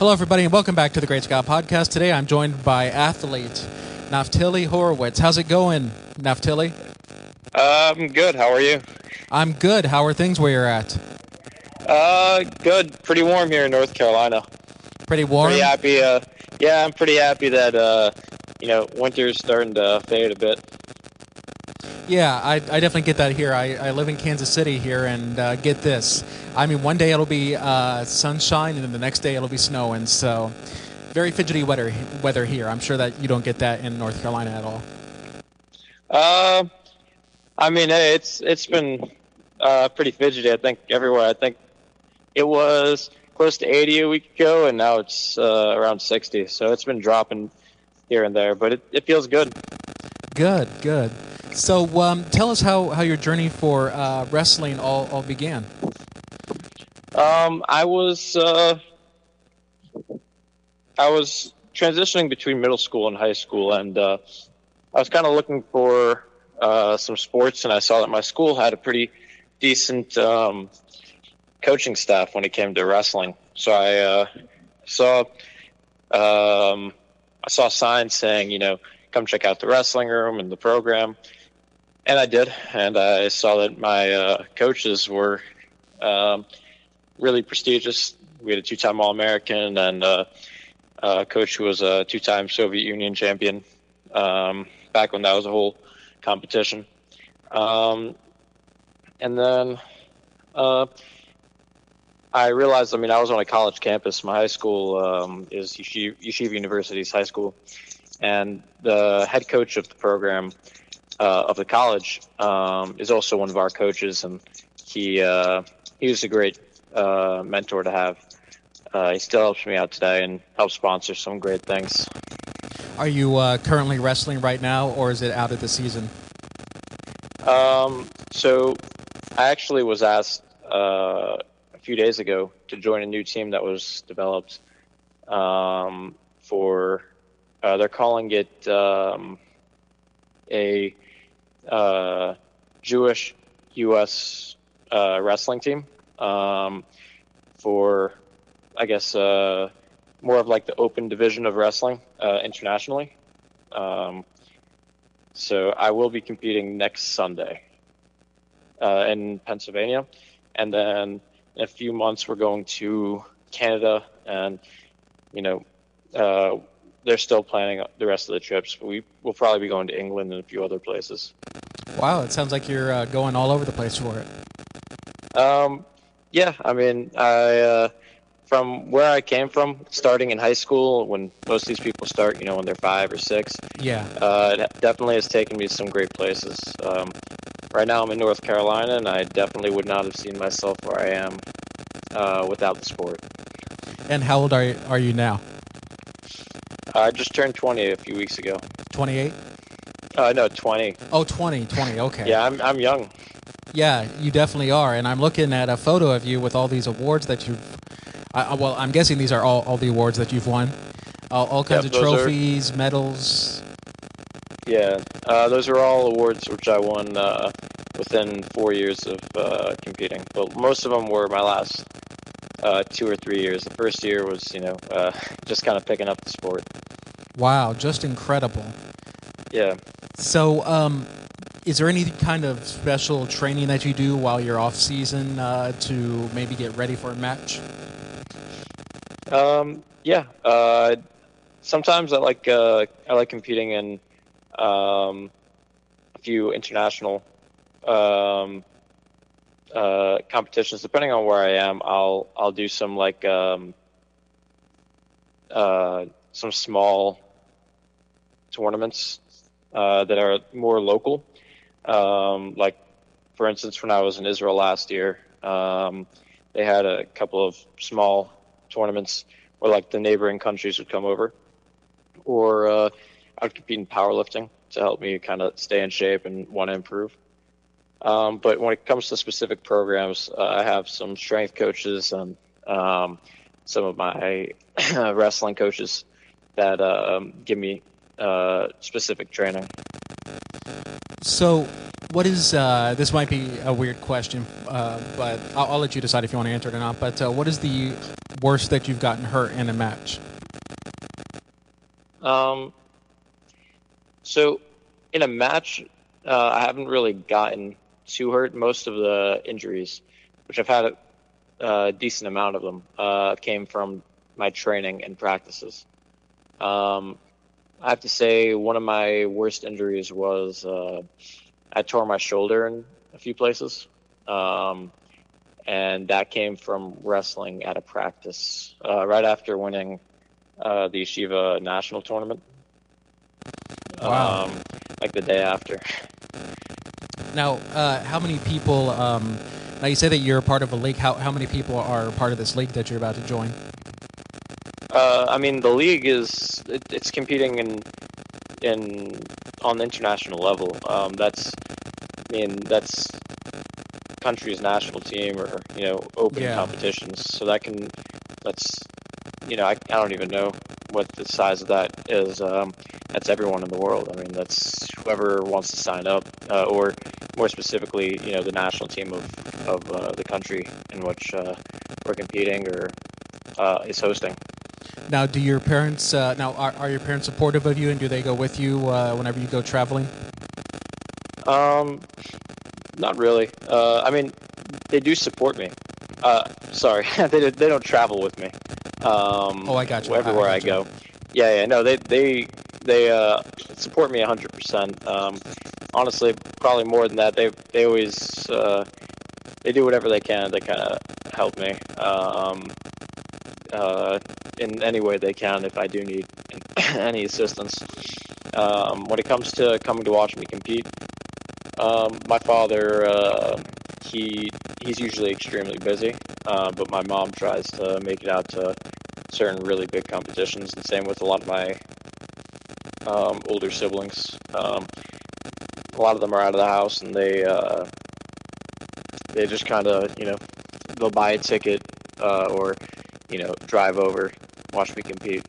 Hello, everybody, and welcome back to the Great Scott Podcast. Today I'm joined by athlete Naftali Horowitz. How's it going, Naftali? Um, good. How are you? I'm good. How are things where you're at? Uh, good. Pretty warm here in North Carolina. Pretty warm? Pretty happy. Uh, yeah, I'm pretty happy that uh, you know, winter's starting to fade a bit. Yeah, I, I definitely get that here. I, I live in Kansas City here, and uh, get this. I mean, one day it'll be uh, sunshine, and then the next day it'll be snowing. So, very fidgety weather weather here. I'm sure that you don't get that in North Carolina at all. Uh, I mean, it's it's been uh, pretty fidgety. I think everywhere. I think it was close to 80 a week ago, and now it's uh, around 60. So it's been dropping here and there, but it, it feels good. Good, good. So um, tell us how, how your journey for uh, wrestling all, all began. Um, I was uh, I was transitioning between middle school and high school, and uh, I was kind of looking for uh, some sports, and I saw that my school had a pretty decent um, coaching staff when it came to wrestling. So I uh, saw um, I saw signs saying, you know, come check out the wrestling room and the program, and I did, and I saw that my uh, coaches were um, really prestigious. We had a two-time All-American and uh, a coach who was a two-time Soviet Union champion um, back when that was a whole competition. Um, and then uh, I realized, I mean, I was on a college campus. My high school um, is Yeshiva, Yeshiva University's high school. And the head coach of the program uh, of the college um, is also one of our coaches. And he, uh, he was a great uh, mentor to have. Uh, he still helps me out today and helps sponsor some great things. Are you uh, currently wrestling right now, or is it out of the season? Um, so I actually was asked uh, a few days ago to join a new team that was developed um, for. Uh, they're calling it um, a uh, Jewish U.S. Uh, wrestling team um, for, I guess, uh, more of like the open division of wrestling uh, internationally. Um, so I will be competing next Sunday uh, in Pennsylvania, and then in a few months we're going to Canada, and you know uh, they're still planning the rest of the trips. We will probably be going to England and a few other places. Wow, it sounds like you're uh, going all over the place for it. Um, yeah, I mean, I uh, from where I came from, starting in high school, when most of these people start, you know, when they're five or six. Yeah. Uh, it definitely has taken me to some great places. Um, right now, I'm in North Carolina, and I definitely would not have seen myself where I am uh, without the sport. And how old are you, are you now? I just turned 20 a few weeks ago. 28? Uh, no, 20. Oh, 20, 20, okay. Yeah, I'm, I'm young. Yeah, you definitely are. And I'm looking at a photo of you with all these awards that you've. Uh, well, I'm guessing these are all, all the awards that you've won. all, all kinds Yep, of those are- trophies, medals. Yeah, uh, those are all awards which I won uh, within four years of uh, competing. But most of them were my last uh, two or three years. The first year was, you know, uh, just kind of picking up the sport. Wow, just incredible. Yeah. So, um, is there any kind of special training that you do while you're off season uh, to maybe get ready for a match? Um, yeah. Uh, sometimes I like uh, I like competing in um, a few international um, uh, competitions. Depending on where I am, I'll I'll do some like um, uh, some small tournaments uh, that are more local. Um, like for instance, when I was in Israel last year, um, they had a couple of small tournaments where like the neighboring countries would come over, or uh, I would compete in powerlifting to help me kind of stay in shape and want to improve. Um, but when it comes to specific programs, uh, I have some strength coaches and um, some of my wrestling coaches that um, give me uh, specific training. So, what is uh, this? Might be a weird question, uh, but I'll, I'll let you decide if you want to answer it or not. But uh, what is the worst that you've gotten hurt in a match? Um, so in a match, uh, I haven't really gotten too hurt. Most of the injuries, which I've had a, a decent amount of them, uh, came from my training and practices. Um, I have to say, one of my worst injuries was uh, I tore my shoulder in a few places. Um, and that came from wrestling at a practice uh, right after winning uh, the Yeshiva national tournament. Wow. Um, like the day after. Now, uh, how many people? Um, now you say that you're part of a league. How how many people are part of this league that you're about to join? Uh, I mean, the league is it, it's competing in in on the international level. Um, that's I mean that's country's national team or you know open Yeah. competitions. So that can that's you know I, I don't even know what the size of that is. Um, that's everyone in the world. I mean that's whoever wants to sign up, uh, or more specifically, you know the national team of of uh, the country in which uh, we're competing or uh, is hosting. Now, do your parents? Uh, now, are, are your parents supportive of you, and do they go with you uh, whenever you go traveling? Um, not really. Uh, I mean, they do support me. Uh, sorry, they don't- they don't travel with me. Um, Oh, I got you. I- I Everywhere I, you. go. Yeah, yeah. No, they they they uh support me hundred percent. Um, honestly, probably more than that. They they always uh they do whatever they can to kind of help me. Um, uh, in any way they can if I do need any assistance. Um, when it comes to coming to watch me compete, um, my father, uh, he he's usually extremely busy, uh, but my mom tries to make it out to certain really big competitions, and same with a lot of my um, older siblings. Um, a lot of them are out of the house, and they uh, they just kind of you know they'll buy a ticket uh, or you know drive over, watch me compete.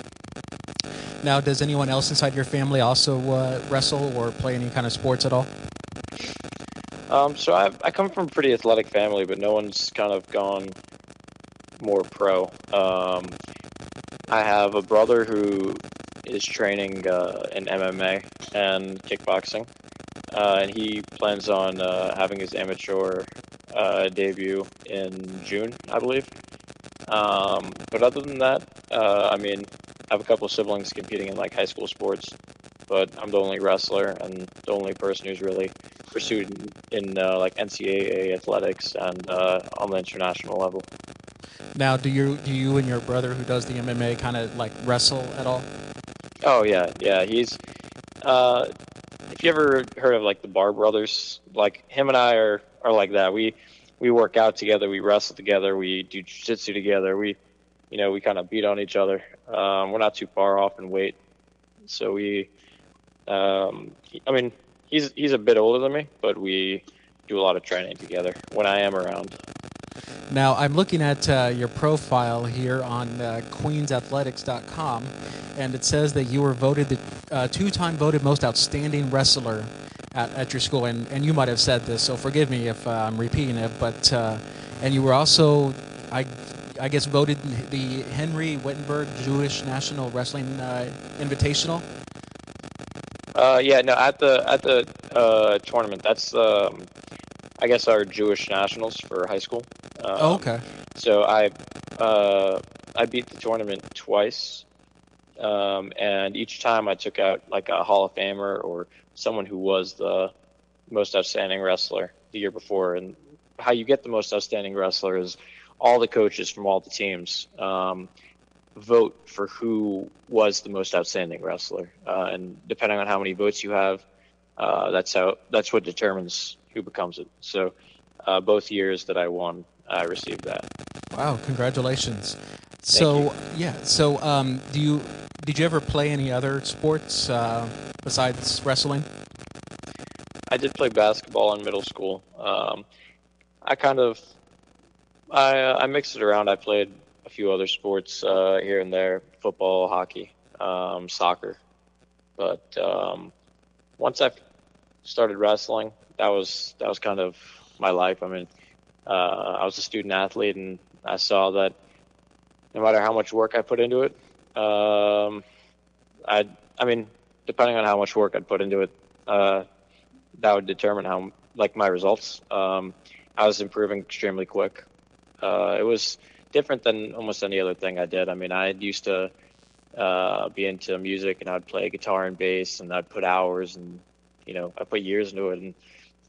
Now, does anyone else inside your family also uh, wrestle or play any kind of sports at all? Um, so I I come from a pretty athletic family, but no one's kind of gone more pro. Um, I have a brother who is training uh, in MMA and kickboxing, uh, and he plans on uh, having his amateur uh, debut in June, I believe. Um, but other than that, uh, I mean, I have a couple of siblings competing in like high school sports, but I'm the only wrestler and the only person who's really pursued in, in uh, like NCAA athletics and uh, on the international level. Now, do you do you and your brother who does the MMA kind of like wrestle at all? Oh yeah, yeah. He's uh, if you ever heard of like the Bar Brothers, like him and I are are like that. We we work out together, we wrestle together, we do jiu-jitsu together. We you know we kind of beat on each other. Um, we're not too far off in weight, so we. Um, I mean, he's he's a bit older than me, but we do a lot of training together when I am around. Now, I'm looking at uh, your profile here on uh, QueensAthletics.com, and it says that you were voted the uh, two-time voted most outstanding wrestler at, at your school, and, and you might have said this, so forgive me if uh, I'm repeating it, but uh, and you were also, I, I guess, voted the Henry Wittenberg Jewish National Wrestling uh, Invitational. Uh, yeah, no, at the at the tournament, that's um, I guess our Jewish nationals for high school. Um, oh, okay. So I uh, I beat the tournament twice, um, and each time I took out like a Hall of Famer or someone who was the most outstanding wrestler the year before. And how you get the most outstanding wrestler is all the coaches from all the teams um, vote for who was the most outstanding wrestler, uh, and depending on how many votes you have, uh, that's how that's what determines who becomes it. So uh, both years that I won, I received that. Wow, congratulations. So yeah, so um, do you did you ever play any other sports uh, besides wrestling? I did play basketball in middle school. Um, I kind of I uh, I mixed it around. I played a few other sports uh, here and there: football, hockey, um, soccer. But um, once I started wrestling, that was that was kind of my life. I mean, uh, I was a student athlete, and I saw that no matter how much work I put into it. Um, I I mean, depending on how much work I'd put into it, uh, that would determine how like my results. Um, I was improving extremely quick. Uh, it was different than almost any other thing I did. I mean, I used to uh, be into music and I'd play guitar and bass and I'd put hours and you know I put years into it and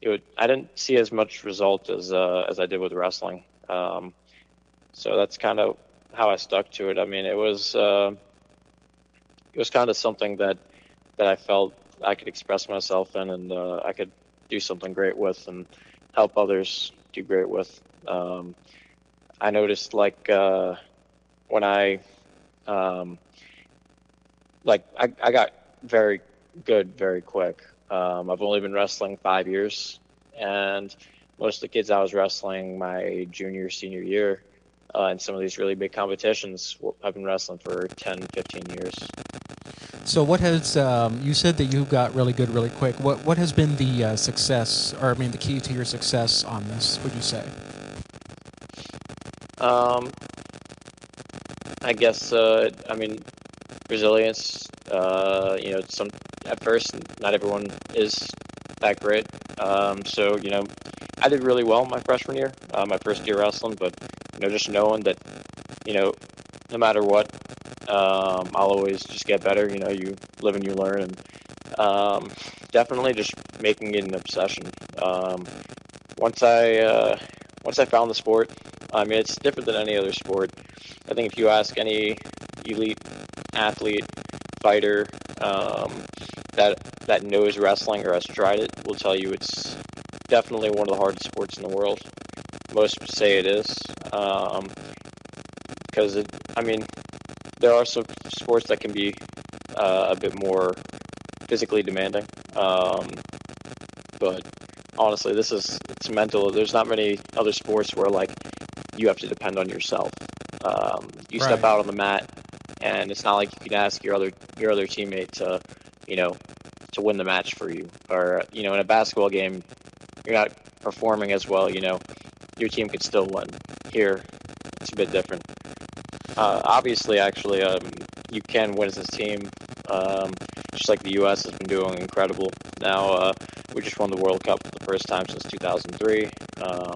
it would I didn't see as much result as uh, as I did with wrestling. Um, so that's kind of how I stuck to it. I mean, it was uh, it was kind of something that that I felt I could express myself in and uh, I could do something great with and help others do great with. Um, I noticed like uh, when I um, like I, I got very good very quick. Um, I've only been wrestling five years, and most of the kids I was wrestling my junior senior year uh, in some of these really big competitions I've been wrestling for 10 15 years. So what has um, you said that you got really good really quick. What what has been the uh, success or i mean the key to your success on this would you say? Um, i guess uh, i mean resilience uh, you know some at first not everyone is that great um, so you know I did really well my freshman year, uh, my first year wrestling, but you know, just knowing that, you know, no matter what, um, I'll always just get better. You know, you live and you learn, and um, definitely just making it an obsession. Um, once I uh, once I found the sport, I mean, it's different than any other sport. I think if you ask any elite athlete, fighter um, that that knows wrestling or has tried it, will tell you it's definitely one of the hardest sports in the world. Most say it is, because um, it. I mean, there are some sports that can be uh, a bit more physically demanding, um, but honestly, this is it's mental. There's not many other sports where like you have to depend on yourself. Um, you right. step out on the mat, and it's not like you can ask your other your other teammate to, you know, to win the match for you. Or you know, in a basketball game, you're not performing as well, you know, your team could still win. Here, it's a bit different. Uh, obviously, actually, um, you can win as a team, um, just like the U.S. has been doing incredible. Now, uh, we just won the World Cup for the first time since 2003, um,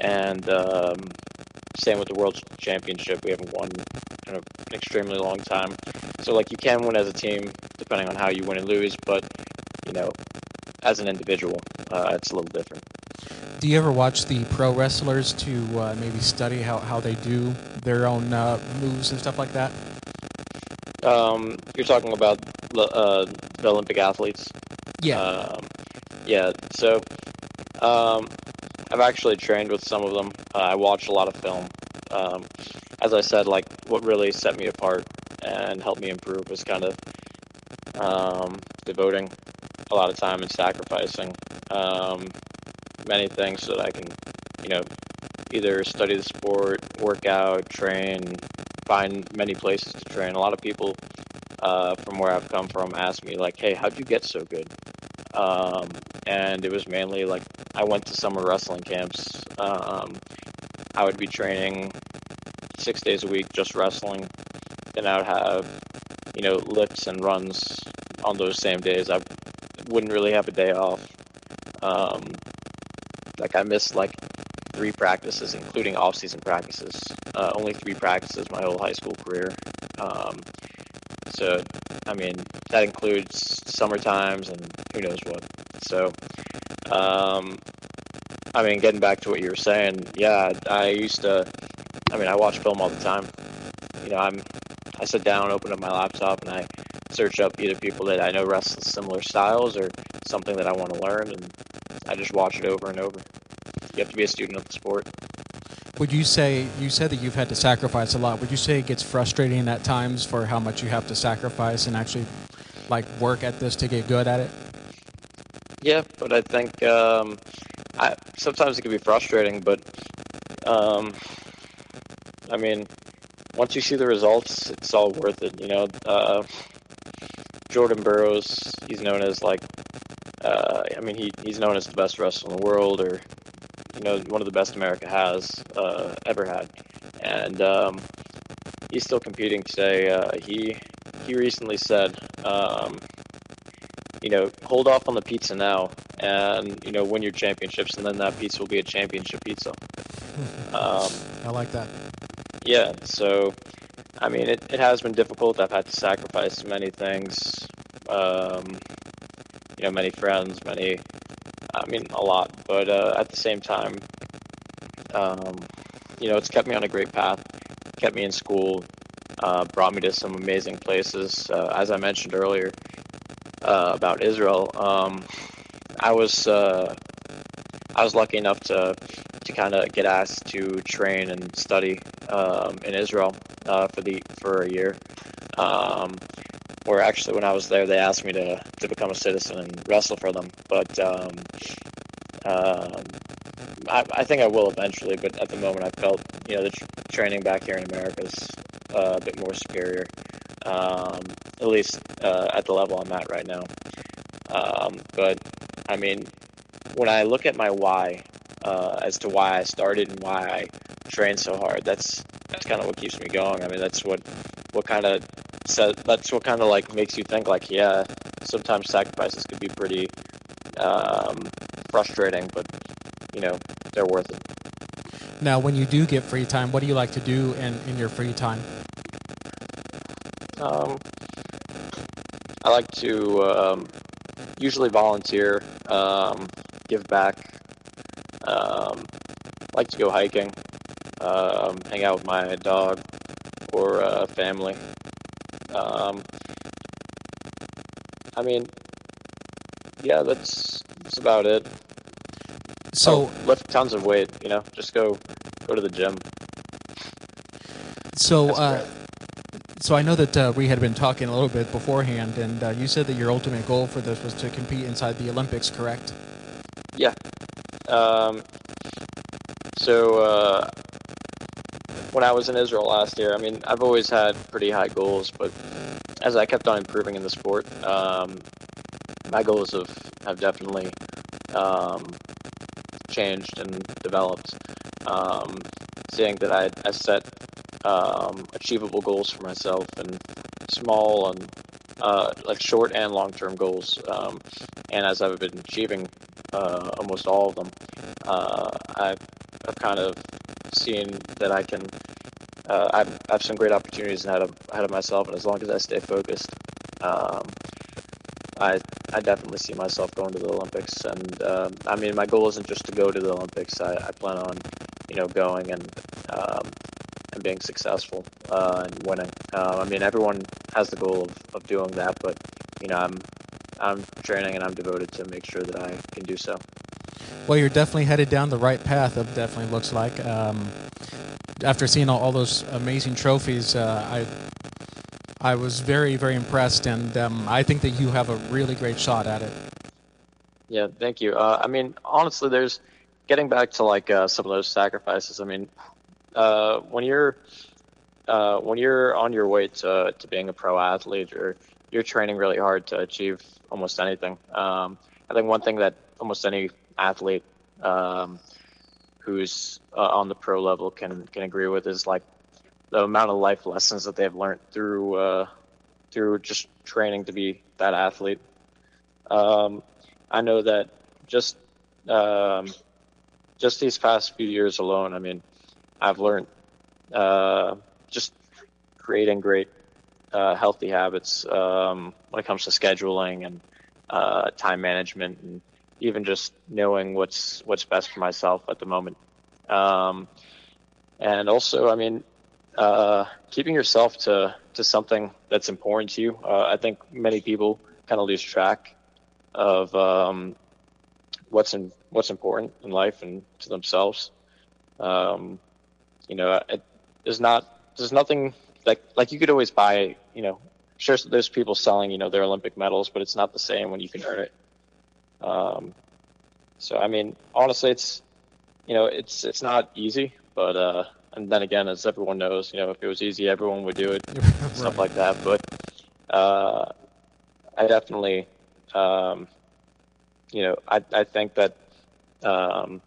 and um, same with the World Championship. We haven't won in an extremely long time. So, like, you can win as a team, depending on how you win and lose, but you know, as an individual, uh, it's a little different. Do you ever watch the pro wrestlers to uh, maybe study how, how they do their own uh, moves and stuff like that? Um, you're talking about uh, the Olympic athletes. Yeah. Um, yeah. So um, I've actually trained with some of them. Uh, I watched a lot of film. Um, as I said, like what really set me apart and helped me improve was kind of um, devoting a lot of time and sacrificing um, many things so that I can, you know, either study the sport, work out, train, find many places to train. A lot of people uh, from where I've come from ask me like, "Hey, how'd you get so good?" Um, and it was mainly like I went to summer wrestling camps. Um, I would be training six days a week just wrestling. Then I would have, you know, lifts and runs on those same days. I wouldn't really have a day off. Um, like I missed like three practices, including off-season practices. Uh, only three practices my whole high school career. Um, so, I mean, that includes summer times and who knows what. So, um, I mean, getting back to what you were saying, yeah, I used to. I mean, I watch film all the time. You know, I'm. I sit down, open up my laptop, and I search up either people that I know wrestle similar styles or something that I want to learn, and I just watch it over and over. You have to be a student of the sport. Would you say you said that you've had to sacrifice a lot? Would you say it gets frustrating at times for how much you have to sacrifice and actually like work at this to get good at it? Yeah, but I think um, I, sometimes it can be frustrating, but um, I mean, once you see the results, it's all worth it. You know, uh, Jordan Burroughs, he's known as like, uh, I mean, he, he's known as the best wrestler in the world, or you know, one of the best America has uh, ever had. And um, he's still competing today. Uh, he he recently said, um, you know, hold off on the pizza now, and you know, win your championships, and then that pizza will be a championship pizza. Um, I like that. Yeah. So, I mean, it, it has been difficult. I've had to sacrifice many things. Um, you know, many friends, many. I mean, a lot. But uh, at the same time, um, you know, it's kept me on a great path. Kept me in school. Uh, brought me to some amazing places. Uh, as I mentioned earlier uh, about Israel, um, I was uh, I was lucky enough to to kind of get asked to train and study um, in Israel uh, for the for a year. Um, where actually, when I was there, they asked me to to become a citizen and wrestle for them. But um, um I, I, think I will eventually. But at the moment, I felt you know the tr- training back here in America is uh, a bit more superior, um, at least uh, at the level I'm at right now. Um, but I mean, when I look at my why uh, as to why I started and why I train so hard, that's that's kind of what keeps me going. I mean, that's what what kind of that's what kind of like makes you think like, yeah, sometimes sacrifices could be pretty um, frustrating, but you know, they're worth it. Now, when you do get free time, what do you like to do in, in your free time? Um, I like to um, usually volunteer, um, give back. Um, like to go hiking, um, hang out with my dog or uh, family. Um, I mean, yeah, that's that's about it. So oh, lift tons of weight. You know, just go go to the gym. So, uh, so I know that uh, we had been talking a little bit beforehand, and uh, you said that your ultimate goal for this was to compete inside the Olympics, correct? Yeah. Um, so uh, when I was in Israel last year, I mean, I've always had pretty high goals, but as I kept on improving in the sport, um, my goals have have definitely um, changed and developed. Um, seeing that I, I set um, achievable goals for myself and small and uh, like short and long term goals. Um, and as I've been achieving uh, almost all of them, uh, I've, I've, kind of seen that I can. Uh, I've, I have some great opportunities ahead of, ahead of myself, and as long as I stay focused, um, I I definitely see myself going to the Olympics, and uh, I mean my goal isn't just to go to the Olympics. I, I plan on, you know, going and um, and being successful uh, and winning. Uh, I mean everyone has the goal of, of doing that, but you know I'm I'm training and I'm devoted to make sure that I can do so. Well, you're definitely headed down the right path. It definitely looks like. Um, after seeing all, all, those amazing trophies, uh, I I was very, very impressed, and um, I think that you have a really great shot at it. Yeah, thank you. Uh, I mean, honestly, there's getting back to like uh, some of those sacrifices. I mean, uh, when you're uh, when you're on your way to to being a pro athlete, or you're training really hard to achieve almost anything. Um, I think one thing that almost any athlete um, who's uh, on the pro level can can agree with is like the amount of life lessons that they've learned through uh, through just training to be that athlete. Um, I know that just um, just these past few years alone, I mean, I've learned uh, just creating great uh, healthy habits um, when it comes to scheduling and uh, time management, and even just knowing what's what's best for myself at the moment. Um, and also, I mean, uh, keeping yourself to to something that's important to you. Uh, I think many people kind of lose track of um, what's in what's important in life and to themselves. Um, you know, it, there's not there's nothing like like you could always buy. You know, sure there's people selling you know their Olympic medals, but it's not the same when you can earn it. Um, so I mean, honestly, it's you know it's it's not easy, but uh, and then again, as everyone knows, you know, if it was easy, everyone would do it, right. stuff like that. But uh, I definitely, um, you know, I I think that um,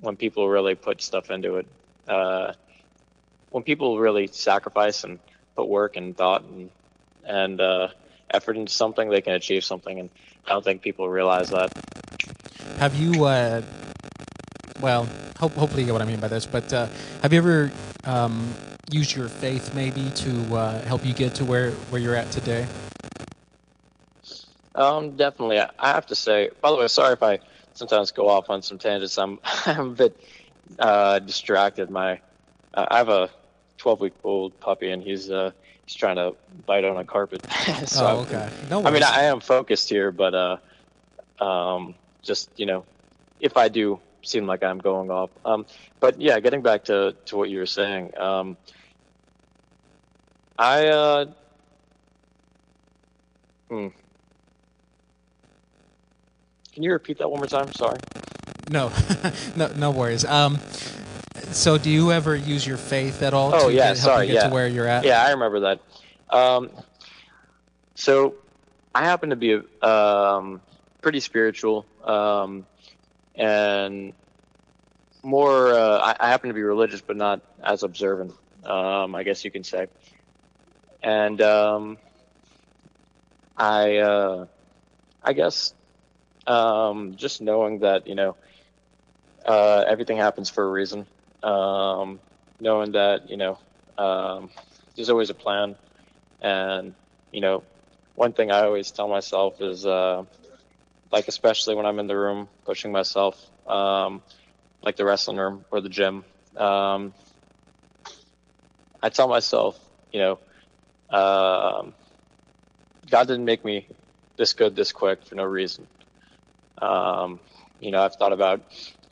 when people really put stuff into it, uh, when people really sacrifice and put work and thought and and uh, effort into something, they can achieve something. And I don't think people realize that. Have you? Uh, well, hope, hopefully you get what I mean by this. But uh, have you ever um, used your faith maybe to uh, help you get to where where you're at today? Um, definitely. I I have to say. By the way, sorry if I sometimes go off on some tangents. I'm I'm a bit uh, distracted. My uh, I have a 12 week old puppy, and he's uh, he's trying to bite on a carpet. so oh, okay. No I mean. I am focused here, but uh, um, just you know, if I do seem like I'm going off, um, but yeah, getting back to to what you were saying, um, I uh, hmm. Can you repeat that one more time? Sorry. No, no, no worries. Um, so do you ever use your faith at all Oh, to yeah, get, help sorry, you get yeah. to where you're at? Yeah, I remember that. Um, so I happen to be um, pretty spiritual, um, and more. Uh, I, I happen to be religious, but not as observant. Um, I guess you can say. And um, I, uh, I guess, um, just knowing that you know uh, everything happens for a reason. Um, knowing that you know um, there's always a plan, and you know one thing I always tell myself is uh, like especially when I'm in the room pushing myself, um, like the wrestling room or the gym. Um, I tell myself, you know, um, God didn't make me this good this quick for no reason. Um, you know, I've thought about,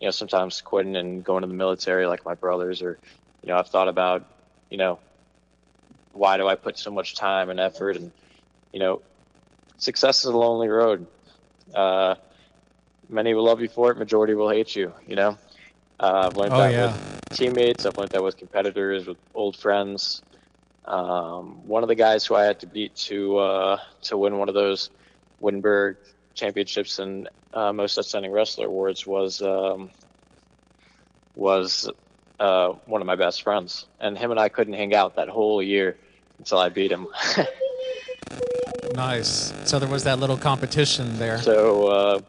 you know, sometimes quitting and going to the military like my brothers, or, you know, I've thought about, you know, why do I put so much time and effort? And, you know, success is a lonely road. Uh, many will love you for it, majority will hate you, you know? Uh, I've learned Oh that yeah. with teammates, I've learned that with competitors, with old friends. Um, one of the guys who I had to beat to uh, to win one of those Wittenberg championships and uh, most outstanding wrestler awards was um, was uh, one of my best friends, and him and I couldn't hang out that whole year until I beat him. Nice. So there was that little competition there. so uh,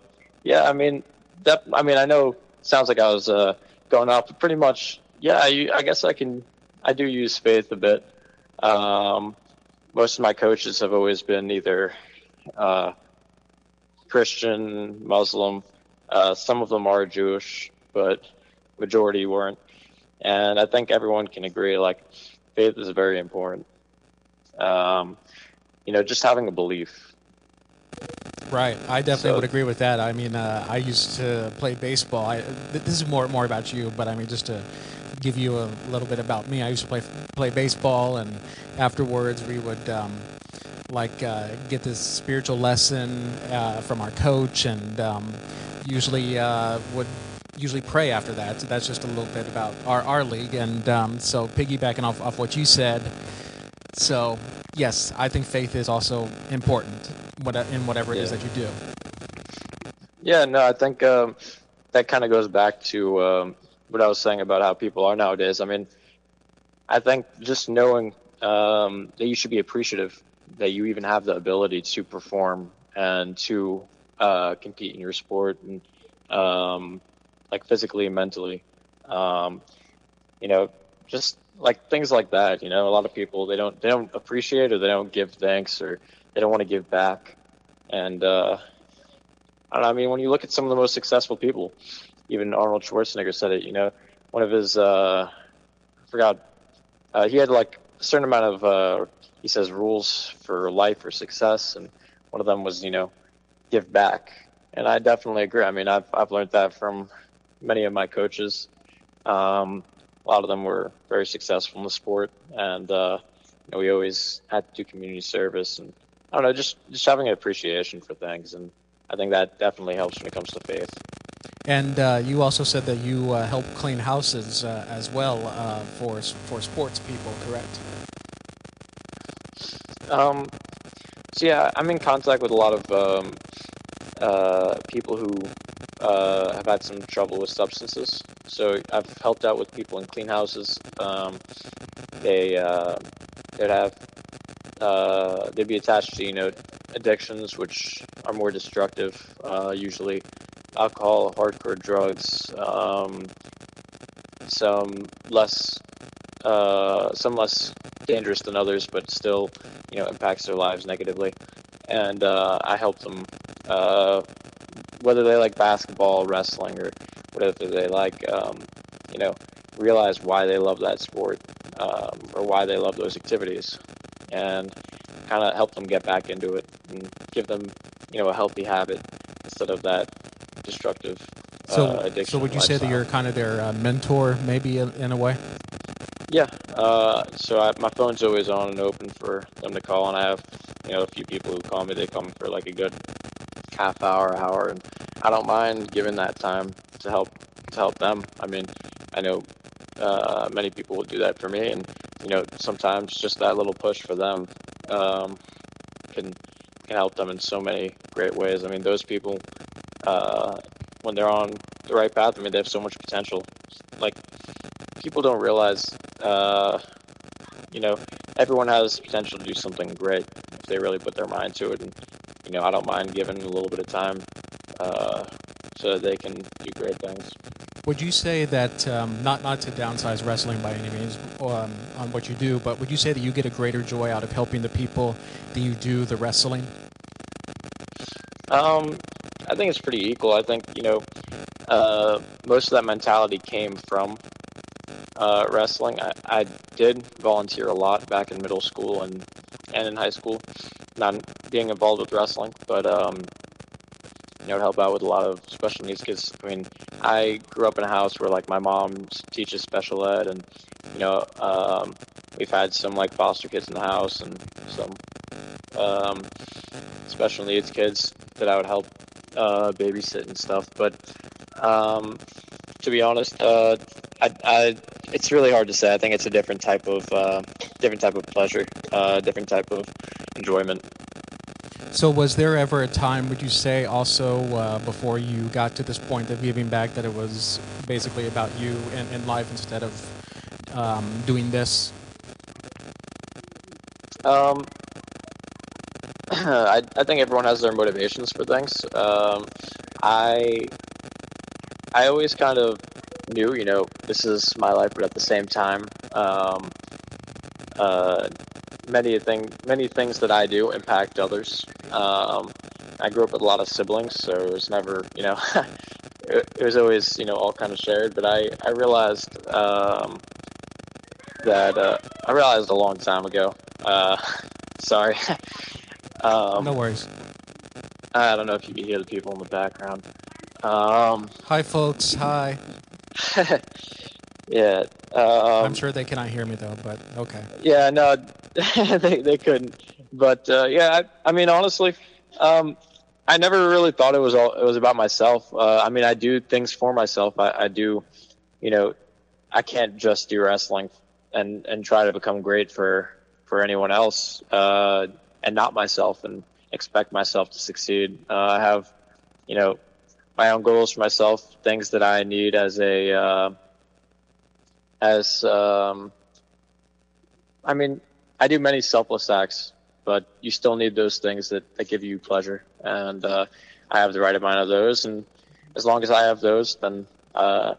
yeah, I mean that. I mean I know sounds like I was uh, going off, but pretty much yeah. I, I guess I can. I do use faith a bit. Um, most of my coaches have always been either uh, Christian, Muslim. Uh, some of them are Jewish, but majority weren't. And I think everyone can agree like faith is very important. Um, you know, just having a belief. Right. I definitely So- would agree with that. I mean, uh, I used to play baseball. I, th- this is more more about you, but I mean, just to give you a little bit about me, I used to play play baseball, and afterwards we would um, like uh, get this spiritual lesson uh, from our coach, and um, usually uh, would usually pray after that. So that's just a little bit about our, our league, and um, so piggybacking off off what you said. So yes, I think faith is also important what- in whatever it is Yeah. that you do. Yeah, no, I think um, that kind of goes back to um, what I was saying about how people are nowadays. I mean, I think just knowing um, that you should be appreciative that you even have the ability to perform and to uh, compete in your sport and um, like physically and mentally. Um, you know, just like things like that. You know, a lot of people they don't they don't appreciate or they don't give thanks or they don't want to give back. And uh, I don't know. I mean, when you look at some of the most successful people, even Arnold Schwarzenegger said it. You know, one of his, uh, I forgot, uh, he had like certain amount of, uh, he says, rules for life or success, and one of them was, you know, give back. And I definitely agree. I mean, I've I've learned that from many of my coaches. Um, a lot of them were very successful in the sport, and uh, you know, we always had to do community service, and I don't know, just just having an appreciation for things, and I think that definitely helps when it comes to faith. And uh, you also said that you uh, help clean houses uh, as well uh, for for sports people, correct? Um, so yeah, I'm in contact with a lot of um, uh, people who uh, have had some trouble with substances. So I've helped out with people in clean houses. Um, they they'd have they'd be attached to you know addictions which are more destructive, usually alcohol, hardcore drugs, um, some less uh, some less dangerous than others, but still you know impacts their lives negatively. And uh, I help them uh, whether they like basketball, wrestling, or whatever they like. Um, you know, realize why they love that sport um, or why they love those activities, and kind of help them get back into it and give them you know a healthy habit instead of that destructive So, uh, addiction. so would you say that you're kind of their uh, mentor, maybe in, in a way? Yeah. Uh, so I, my phone's always on and open for them to call, and I have, you know, a few people who call me. They call me for like a good half hour, hour, and I don't mind giving that time to help to help them. I mean, I know uh, many people will do that for me, and you know, sometimes just that little push for them um, can can help them in so many great ways. I mean, those people uh, when they're on the right path, I mean, they have so much potential. Like people don't realize, uh, you know, everyone has potential to do something great if they really put their mind to it. And you know, I don't mind giving a little bit of time uh, so that they can do great things. Would you say that um, not not to downsize wrestling by any means um, on what you do, but would you say that you get a greater joy out of helping the people that you do the wrestling? Um, I think it's pretty equal. I think you know, uh, most of that mentality came from uh, wrestling. I, I did volunteer a lot back in middle school and and in high school, not being involved with wrestling, but um, you know, help out with a lot of special needs kids. I mean, I grew up in a house where like my mom teaches special ed, and you know, um, we've had some like foster kids in the house and some um, special needs kids that I would help uh, babysit and stuff. But um, to be honest, uh, I, I, it's really hard to say. I think it's a different type of uh, different type of pleasure, uh, different type of enjoyment. So, was there ever a time, would you say, also uh, before you got to this point of giving back, that it was basically about you and, and life instead of um, doing this? Um, I, I think everyone has their motivations for things. Um, I I always kind of knew, you know, this is my life, but at the same time, um, uh, many thing many things that I do impact others. Um, I grew up with a lot of siblings, so it was never, you know, it, it was always, you know, all kind of shared. But I I realized um, that uh, I realized a long time ago. Uh, sorry. Um, no worries. I don't know if you can hear the people in the background. Um, Hi, folks. Hi. yeah. Um, I'm sure they cannot hear me, though, but okay. Yeah, no, they they couldn't. But uh, yeah, I, I mean, honestly, um, I never really thought it was all it was about myself. Uh, I mean, I do things for myself. I, I do, you know, I can't just do wrestling and and try to become great for for anyone else uh, and not myself and expect myself to succeed. Uh, I have, you know, my own goals for myself, things that I need as a uh, as um, I mean, I do many selfless acts, but you still need those things that, that give you pleasure. And uh, I have the right amount of those. And as long as I have those, then uh,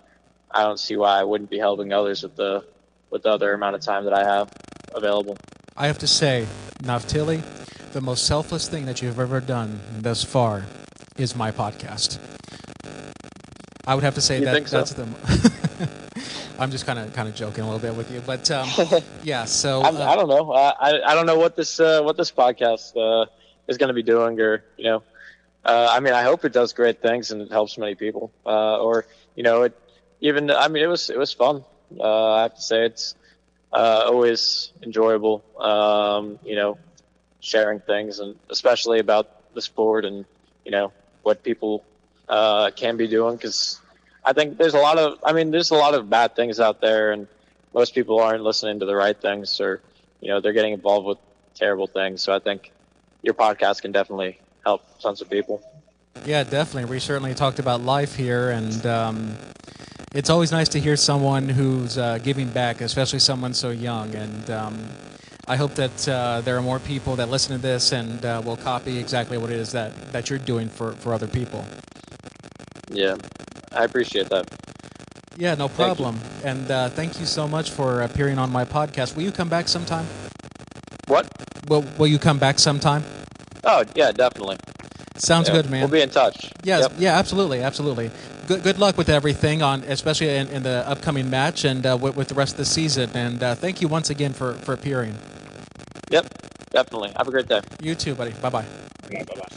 I don't see why I wouldn't be helping others with the with the other amount of time that I have available. I have to say, Naftali, the most selfless thing that you've ever done thus far is my podcast. I would have to say You that so? that's the. I'm just kind of kind of joking a little bit with you, but um, yeah. So uh, I don't know. I, I I don't know what this uh, what this podcast uh, is going to be doing, or you know, uh, I mean, I hope it does great things and it helps many people, uh, or you know, it even. I mean, it was it was fun. Uh, I have to say, it's uh, always enjoyable. Um, you know, sharing things and especially about the sport and you know what people uh, can be doing because I think there's a lot of I mean there's a lot of bad things out there and most people aren't listening to the right things or you know they're getting involved with terrible things so I think your podcast can definitely help tons of people Yeah, definitely. We certainly talked about life here, and um, it's always nice to hear someone who's uh, giving back, especially someone so young. And um, I hope that uh, there are more people that listen to this and uh, will copy exactly what it is that, that you're doing for, for other people. Yeah, I appreciate that. Yeah, no problem. And uh, thank you so much for appearing on my podcast. Will you come back sometime? What? Will, will you come back sometime? Oh, yeah, definitely. Sounds Yeah, good, man. We'll be in touch. Yes, Yep. yeah, absolutely, absolutely. Good, good luck with everything on, especially in, in the upcoming match and uh, with, with the rest of the season. And uh, thank you once again for, for appearing. Yep, definitely. Have a great day. You too, buddy. Bye bye. Bye bye.